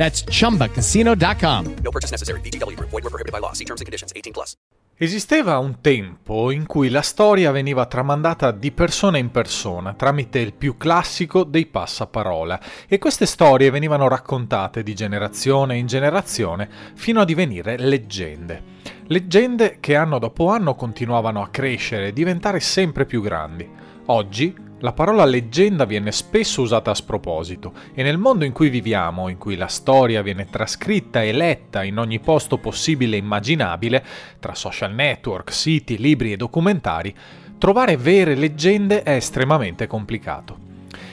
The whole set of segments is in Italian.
That's chumbacasino.com. No purchase necessary. VGW Group. Void were prohibited by law. See terms and conditions. 18 plus. Esisteva un tempo in cui la storia veniva tramandata di persona in persona tramite il più classico dei passaparola e queste storie venivano raccontate di generazione in generazione fino a divenire leggende. Leggende che anno dopo anno continuavano a crescere e diventare sempre più grandi. Oggi la parola leggenda viene spesso usata a sproposito e nel mondo in cui viviamo, in cui la storia viene trascritta e letta in ogni posto possibile e immaginabile, tra social network, siti, libri e documentari, trovare vere leggende è estremamente complicato.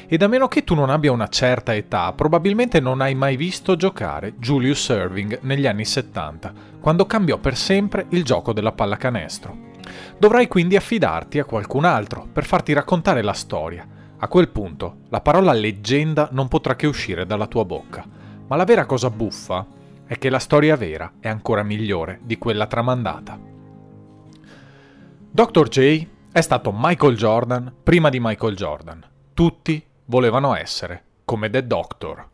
Ed a meno che tu non abbia una certa età, probabilmente non hai mai visto giocare Julius Erving negli anni 70, quando cambiò per sempre il gioco della pallacanestro. Dovrai quindi affidarti a qualcun altro per farti raccontare la storia. A quel punto la parola leggenda non potrà che uscire dalla tua bocca. Ma la vera cosa buffa è che la storia vera è ancora migliore di quella tramandata. Dr. J è stato Michael Jordan prima di Michael Jordan. Tutti volevano essere come The Doctor.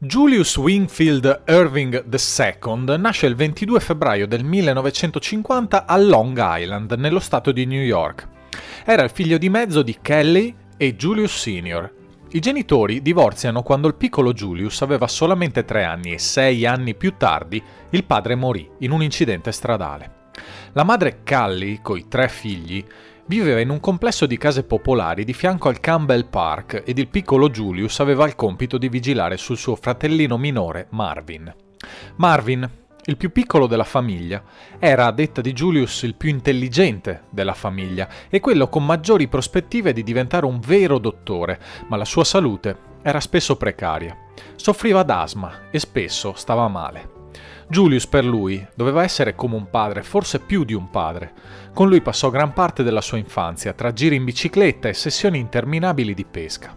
Julius Wingfield Irving II nasce il 22 febbraio del 1950 a Long Island, nello stato di New York. Era il figlio di mezzo di Kelly e Julius Sr. I genitori divorziano quando il piccolo Julius aveva solamente tre anni e sei anni più tardi il padre morì in un incidente stradale. La madre Callie, coi tre figli, Viveva in un complesso di case popolari di fianco al Campbell Park ed il piccolo Julius aveva il compito di vigilare sul suo fratellino minore Marvin. Marvin, il più piccolo della famiglia, era a detta di Julius il più intelligente della famiglia e quello con maggiori prospettive di diventare un vero dottore, ma la sua salute era spesso precaria. Soffriva d'asma e spesso stava male. Julius per lui doveva essere come un padre, forse più di un padre. Con lui passò gran parte della sua infanzia, tra giri in bicicletta e sessioni interminabili di pesca.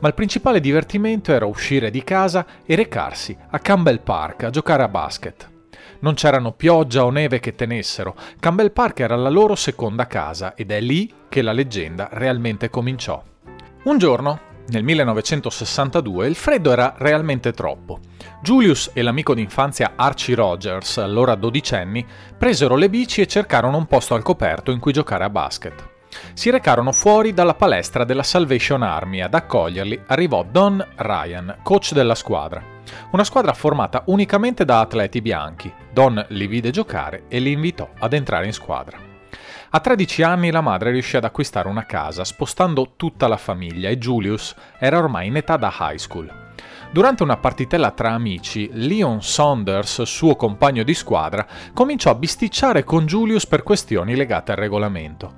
Ma il principale divertimento era uscire di casa e recarsi a Campbell Park a giocare a basket. Non c'erano pioggia o neve che tenessero, Campbell Park era la loro seconda casa ed è lì che la leggenda realmente cominciò. Un giorno, nel 1962, il freddo era realmente troppo Julius e l'amico d'infanzia Archie Rogers, allora dodicenni, presero le bici e cercarono un posto al coperto in cui giocare a basket. Si recarono fuori dalla palestra della Salvation Army. Ad accoglierli arrivò Don Ryan, coach della squadra. Una squadra formata unicamente da atleti bianchi. Don li vide giocare e li invitò ad entrare in squadra. A 13 anni la madre riuscì ad acquistare una casa, spostando tutta la famiglia e Julius era ormai in età da high school. Durante una partitella tra amici, Leon Saunders, suo compagno di squadra, cominciò a bisticciare con Julius per questioni legate al regolamento.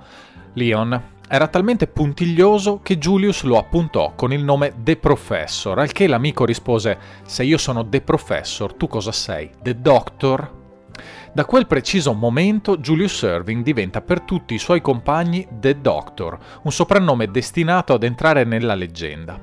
Leon era talmente puntiglioso che Julius lo appuntò con il nome The Professor, al che l'amico rispose: Se io sono The Professor, tu cosa sei? The Doctor? Da quel preciso momento Julius Irving diventa per tutti i suoi compagni The Doctor, un soprannome destinato ad entrare nella leggenda.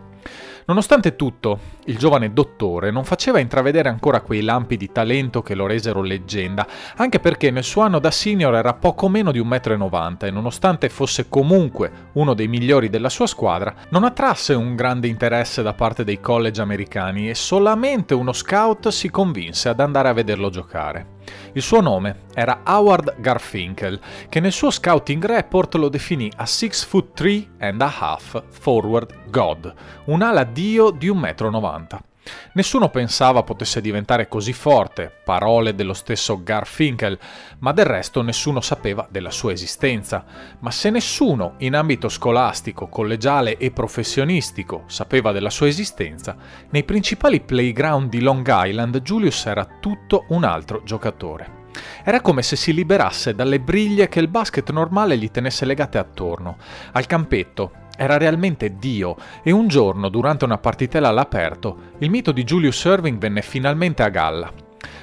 Nonostante tutto, il giovane dottore non faceva intravedere ancora quei lampi di talento che lo resero leggenda, anche perché nel suo anno da senior era poco meno di 1,90 m e nonostante fosse comunque uno dei migliori della sua squadra, non attrasse un grande interesse da parte dei college americani e solamente uno scout si convinse ad andare a vederlo giocare. Il suo nome era Howard Garfinkel, che nel suo scouting report lo definì a 6 foot 3 and a half forward god, un'ala dio di 1,90 m. Nessuno pensava potesse diventare così forte, parole dello stesso Garfinkel, ma del resto nessuno sapeva della sua esistenza. Ma se nessuno in ambito scolastico, collegiale e professionistico sapeva della sua esistenza, nei principali playground di Long Island Julius era tutto un altro giocatore. Era come se si liberasse dalle briglie che il basket normale gli tenesse legate attorno. Al campetto era realmente Dio e un giorno, durante una partitella all'aperto, il mito di Julius Irving venne finalmente a galla.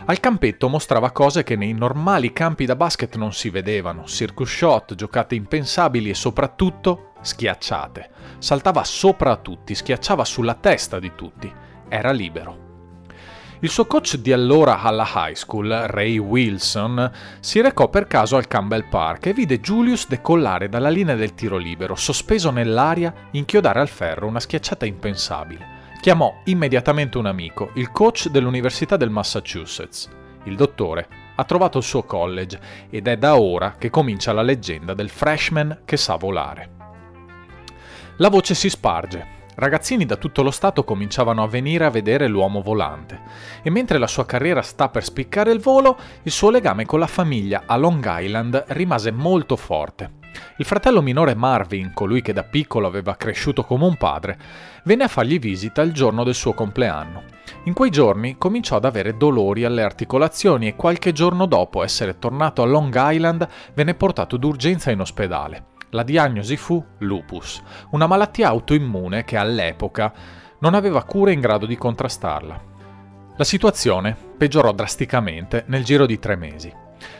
Al campetto mostrava cose che nei normali campi da basket non si vedevano, circus shot, giocate impensabili e soprattutto schiacciate. Saltava sopra a tutti, schiacciava sulla testa di tutti. Era libero. Il suo coach di allora alla high school, Ray Wilson, si recò per caso al Campbell Park e vide Julius decollare dalla linea del tiro libero, sospeso nell'aria, inchiodare al ferro una schiacciata impensabile. Chiamò immediatamente un amico, il coach dell'Università del Massachusetts. Il dottore ha trovato il suo college ed è da ora che comincia la leggenda del freshman che sa volare. La voce si sparge, Ragazzini da tutto lo Stato cominciavano a venire a vedere l'uomo volante e mentre la sua carriera sta per spiccare il volo, il suo legame con la famiglia a Long Island rimase molto forte. Il fratello minore Marvin, colui che da piccolo aveva cresciuto come un padre, venne a fargli visita il giorno del suo compleanno. In quei giorni cominciò ad avere dolori alle articolazioni e qualche giorno dopo essere tornato a Long Island venne portato d'urgenza in ospedale. La diagnosi fu lupus, una malattia autoimmune che all'epoca non aveva cure in grado di contrastarla. La situazione peggiorò drasticamente nel giro di tre mesi.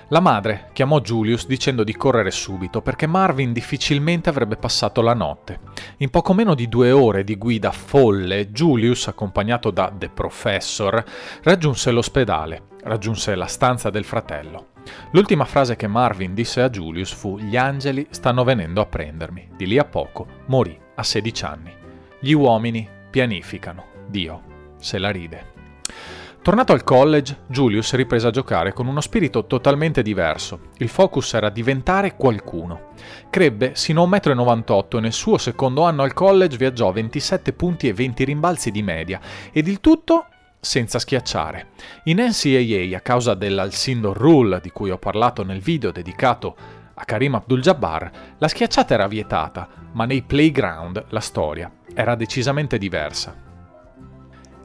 La madre chiamò Julius dicendo di correre subito perché Marvin difficilmente avrebbe passato la notte. In poco meno di due ore di guida folle, Julius, accompagnato da The Professor, raggiunse l'ospedale, raggiunse la stanza del fratello. L'ultima frase che Marvin disse a Julius fu Gli angeli stanno venendo a prendermi. Di lì a poco morì a 16 anni. Gli uomini pianificano, Dio se la ride. Tornato al college, Julius riprese a giocare con uno spirito totalmente diverso. Il focus era diventare qualcuno. Crebbe sino a 1,98 m e nel suo secondo anno al college viaggiò 27 punti e 20 rimbalzi di media ed il tutto senza schiacciare. In NCAA, a causa dell'Alcindor Rule di cui ho parlato nel video dedicato a Karim Abdul-Jabbar, la schiacciata era vietata, ma nei playground la storia era decisamente diversa.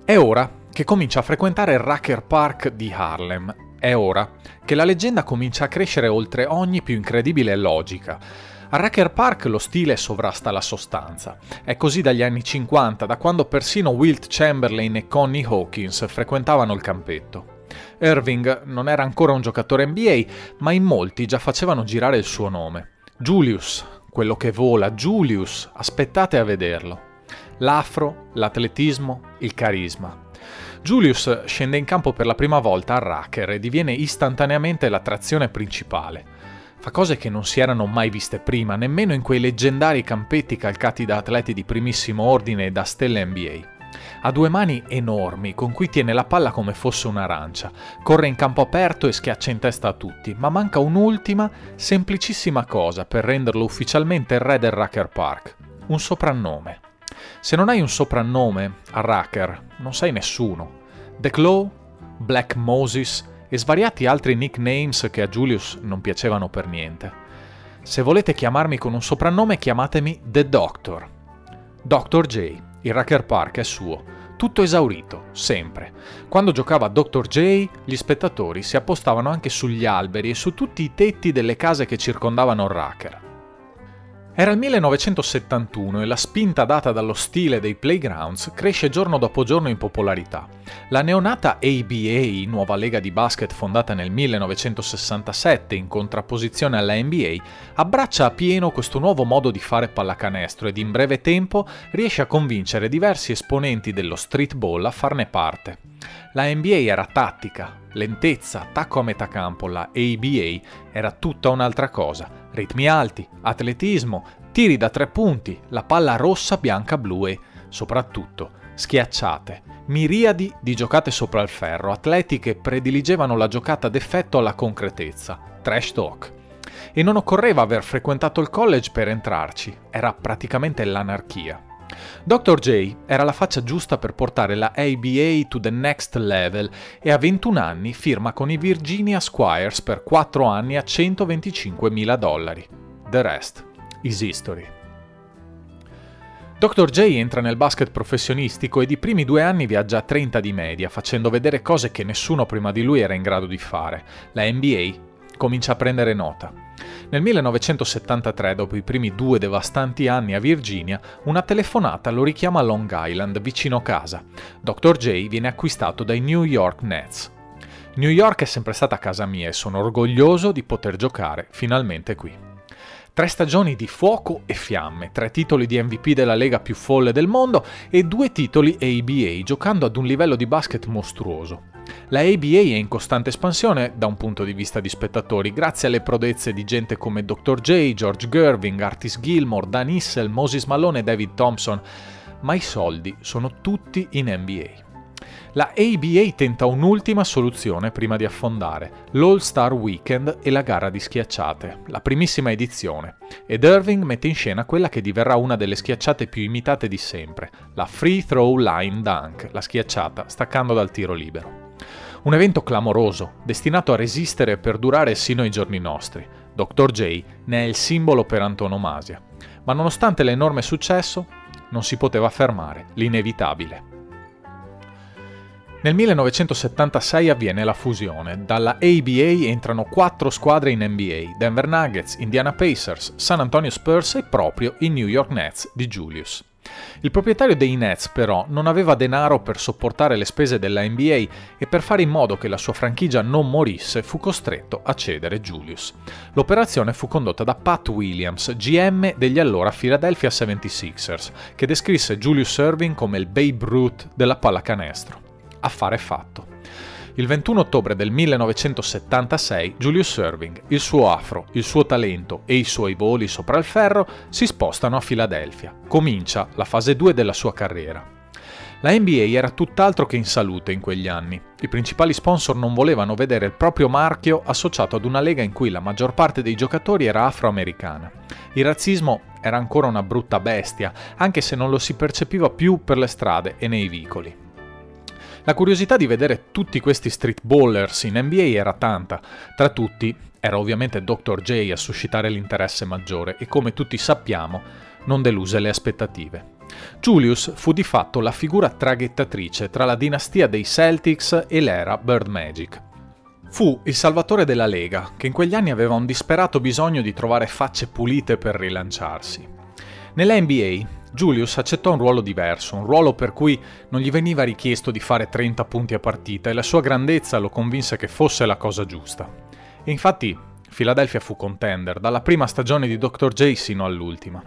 È ora che comincia a frequentare il Rucker Park di Harlem. È ora che la leggenda comincia a crescere oltre ogni più incredibile logica a Racker Park lo stile sovrasta la sostanza. È così dagli anni 50, da quando persino Wilt Chamberlain e Connie Hawkins frequentavano il campetto. Irving non era ancora un giocatore NBA, ma in molti già facevano girare il suo nome. Julius, quello che vola, Julius, aspettate a vederlo. L'afro, l'atletismo, il carisma. Julius scende in campo per la prima volta a Racker e diviene istantaneamente l'attrazione principale. Fa cose che non si erano mai viste prima, nemmeno in quei leggendari campetti calcati da atleti di primissimo ordine e da stelle NBA. Ha due mani enormi con cui tiene la palla come fosse un'arancia, corre in campo aperto e schiaccia in testa a tutti, ma manca un'ultima, semplicissima cosa per renderlo ufficialmente il re del Racker Park, un soprannome. Se non hai un soprannome a Racker, non sei nessuno. The Claw, Black Moses, e svariati altri nicknames che a Julius non piacevano per niente. Se volete chiamarmi con un soprannome chiamatemi The Doctor. Dr. J, il Racker Park è suo, tutto esaurito, sempre. Quando giocava Dr. J, gli spettatori si appostavano anche sugli alberi e su tutti i tetti delle case che circondavano il Racker. Era il 1971 e la spinta data dallo stile dei Playgrounds cresce giorno dopo giorno in popolarità. La neonata ABA, nuova lega di basket fondata nel 1967 in contrapposizione alla NBA, abbraccia a pieno questo nuovo modo di fare pallacanestro ed in breve tempo riesce a convincere diversi esponenti dello streetball a farne parte. La NBA era tattica, lentezza, attacco a metà campo, la ABA era tutta un'altra cosa ritmi alti, atletismo, tiri da tre punti, la palla rossa, bianca, blu e, soprattutto, schiacciate, miriadi di giocate sopra il ferro, atleti che prediligevano la giocata d'effetto alla concretezza, trash talk. E non occorreva aver frequentato il college per entrarci, era praticamente l'anarchia. Dr. J era la faccia giusta per portare la ABA to the next level e a 21 anni firma con i Virginia Squires per 4 anni a 125 mila dollari. The rest is history. Dr. J entra nel basket professionistico e di primi due anni viaggia a 30 di media, facendo vedere cose che nessuno prima di lui era in grado di fare. La NBA comincia a prendere nota. Nel 1973, dopo i primi due devastanti anni a Virginia, una telefonata lo richiama a Long Island, vicino casa. Dr. J viene acquistato dai New York Nets. New York è sempre stata casa mia e sono orgoglioso di poter giocare finalmente qui. Tre stagioni di fuoco e fiamme, tre titoli di MVP della lega più folle del mondo e due titoli ABA, giocando ad un livello di basket mostruoso. La ABA è in costante espansione da un punto di vista di spettatori, grazie alle prodezze di gente come Dr. J, George Gerving, Artis Gilmore, Dan Issel, Moses Malone e David Thompson, ma i soldi sono tutti in NBA. La ABA tenta un'ultima soluzione prima di affondare, l'All-Star Weekend e la gara di schiacciate, la primissima edizione, ed Irving mette in scena quella che diverrà una delle schiacciate più imitate di sempre, la Free Throw Line Dunk, la schiacciata staccando dal tiro libero. Un evento clamoroso, destinato a resistere e perdurare sino ai giorni nostri. Dr. J ne è il simbolo per antonomasia. Ma nonostante l'enorme successo, non si poteva fermare l'inevitabile. Nel 1976 avviene la fusione. Dalla ABA entrano quattro squadre in NBA: Denver Nuggets, Indiana Pacers, San Antonio Spurs e proprio i New York Nets di Julius. Il proprietario dei Nets però non aveva denaro per sopportare le spese della NBA e per fare in modo che la sua franchigia non morisse fu costretto a cedere Julius. L'operazione fu condotta da Pat Williams, GM degli allora Philadelphia 76ers, che descrisse Julius Irving come il Babe Ruth della pallacanestro affare fatto. Il 21 ottobre del 1976 Julius Irving, il suo afro, il suo talento e i suoi voli sopra il ferro si spostano a Filadelfia. Comincia la fase 2 della sua carriera. La NBA era tutt'altro che in salute in quegli anni. I principali sponsor non volevano vedere il proprio marchio associato ad una lega in cui la maggior parte dei giocatori era afroamericana. Il razzismo era ancora una brutta bestia, anche se non lo si percepiva più per le strade e nei vicoli. La curiosità di vedere tutti questi street ballers in NBA era tanta. Tra tutti era ovviamente Dr. J a suscitare l'interesse maggiore e come tutti sappiamo non deluse le aspettative. Julius fu di fatto la figura traghettatrice tra la dinastia dei Celtics e l'era Bird Magic. Fu il salvatore della Lega, che in quegli anni aveva un disperato bisogno di trovare facce pulite per rilanciarsi. Nella NBA Julius accettò un ruolo diverso, un ruolo per cui non gli veniva richiesto di fare 30 punti a partita e la sua grandezza lo convinse che fosse la cosa giusta. E infatti Philadelphia fu contender dalla prima stagione di Dr. J sino all'ultima.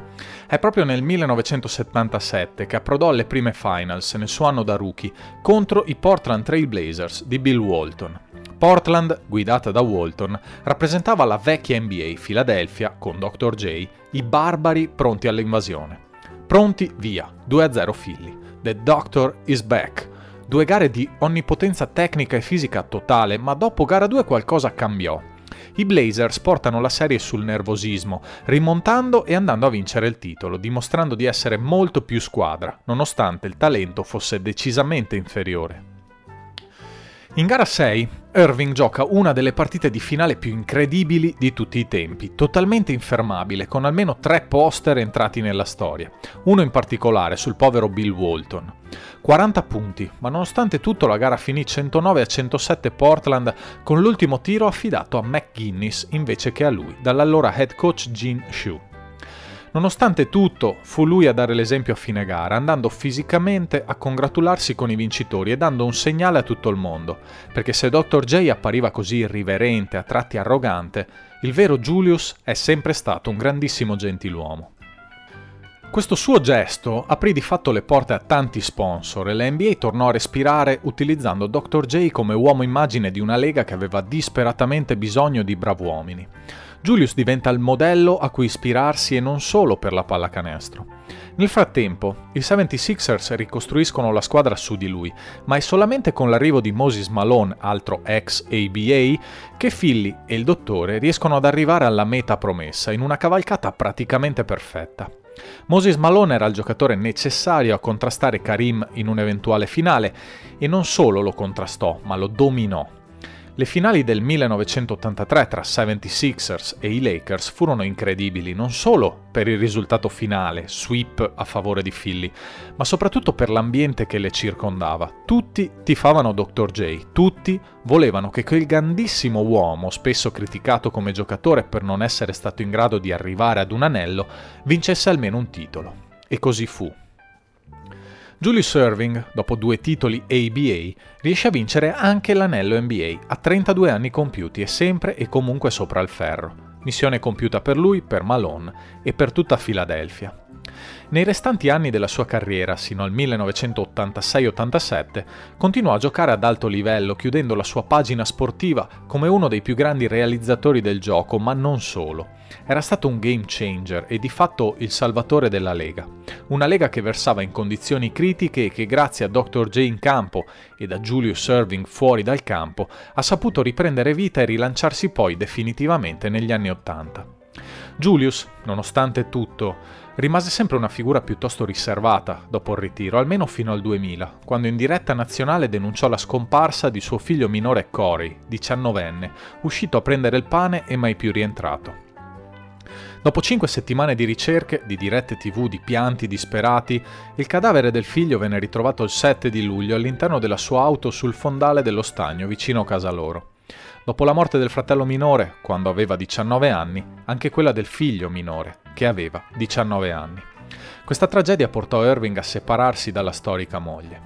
È proprio nel 1977 che approdò alle prime finals nel suo anno da rookie contro i Portland Trail Blazers di Bill Walton. Portland, guidata da Walton, rappresentava la vecchia NBA Philadelphia, con Dr. J, i barbari pronti all'invasione. Pronti, via, 2-0 Philly. The Doctor is back. Due gare di onnipotenza tecnica e fisica totale, ma dopo gara 2 qualcosa cambiò. I Blazers portano la serie sul nervosismo, rimontando e andando a vincere il titolo, dimostrando di essere molto più squadra, nonostante il talento fosse decisamente inferiore. In gara 6, Irving gioca una delle partite di finale più incredibili di tutti i tempi, totalmente infermabile, con almeno tre poster entrati nella storia, uno in particolare sul povero Bill Walton. 40 punti, ma nonostante tutto la gara finì 109 a 107 Portland con l'ultimo tiro affidato a McGuinness invece che a lui, dall'allora head coach Gene Shue. Nonostante tutto, fu lui a dare l'esempio a fine gara, andando fisicamente a congratularsi con i vincitori e dando un segnale a tutto il mondo, perché se Dr. J appariva così irriverente, a tratti arrogante, il vero Julius è sempre stato un grandissimo gentiluomo. Questo suo gesto aprì di fatto le porte a tanti sponsor e la NBA tornò a respirare utilizzando Dr. J come uomo immagine di una lega che aveva disperatamente bisogno di brav'uomini. Julius diventa il modello a cui ispirarsi e non solo per la pallacanestro. Nel frattempo, i 76ers ricostruiscono la squadra su di lui, ma è solamente con l'arrivo di Moses Malone, altro ex ABA, che Philly e il dottore riescono ad arrivare alla meta promessa in una cavalcata praticamente perfetta. Moses Malone era il giocatore necessario a contrastare Karim in un'eventuale finale e non solo lo contrastò, ma lo dominò. Le finali del 1983 tra 76ers e i Lakers furono incredibili non solo per il risultato finale, sweep a favore di Philly, ma soprattutto per l'ambiente che le circondava. Tutti tifavano Dr. J, tutti volevano che quel grandissimo uomo, spesso criticato come giocatore per non essere stato in grado di arrivare ad un anello, vincesse almeno un titolo. E così fu. Julius Irving, dopo due titoli ABA, riesce a vincere anche l'anello NBA a 32 anni compiuti e sempre e comunque sopra il ferro. Missione compiuta per lui, per Malone e per tutta Filadelfia. Nei restanti anni della sua carriera, sino al 1986-87, continuò a giocare ad alto livello, chiudendo la sua pagina sportiva come uno dei più grandi realizzatori del gioco, ma non solo. Era stato un game changer e di fatto il salvatore della Lega. Una Lega che versava in condizioni critiche e che grazie a Dr. J in campo e da Julius Irving fuori dal campo ha saputo riprendere vita e rilanciarsi poi definitivamente negli anni Ottanta. Julius, nonostante tutto, rimase sempre una figura piuttosto riservata dopo il ritiro, almeno fino al 2000, quando in diretta nazionale denunciò la scomparsa di suo figlio minore Corey, diciannovenne, uscito a prendere il pane e mai più rientrato. Dopo cinque settimane di ricerche, di dirette tv, di pianti disperati, il cadavere del figlio venne ritrovato il 7 di luglio all'interno della sua auto sul fondale dello stagno vicino a casa loro. Dopo la morte del fratello minore, quando aveva 19 anni, anche quella del figlio minore, che aveva 19 anni. Questa tragedia portò Irving a separarsi dalla storica moglie.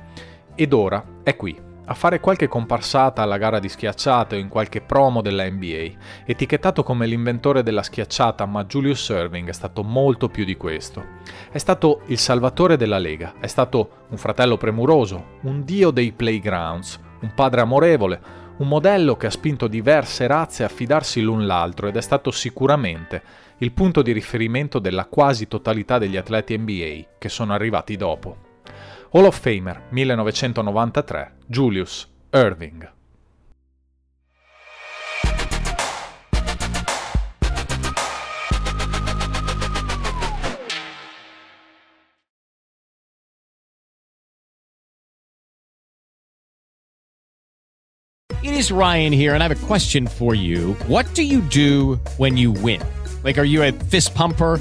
Ed ora è qui, a fare qualche comparsata alla gara di schiacciate o in qualche promo della NBA, etichettato come l'inventore della schiacciata, ma Julius Irving è stato molto più di questo. È stato il salvatore della Lega, è stato un fratello premuroso, un dio dei playgrounds, un padre amorevole, un modello che ha spinto diverse razze a fidarsi l'un l'altro ed è stato sicuramente il punto di riferimento della quasi totalità degli atleti NBA che sono arrivati dopo. Hall of Famer 1993 Julius Irving. It is Ryan here, and I have a question for you. What do you do when you win? Like, are you a fist pumper?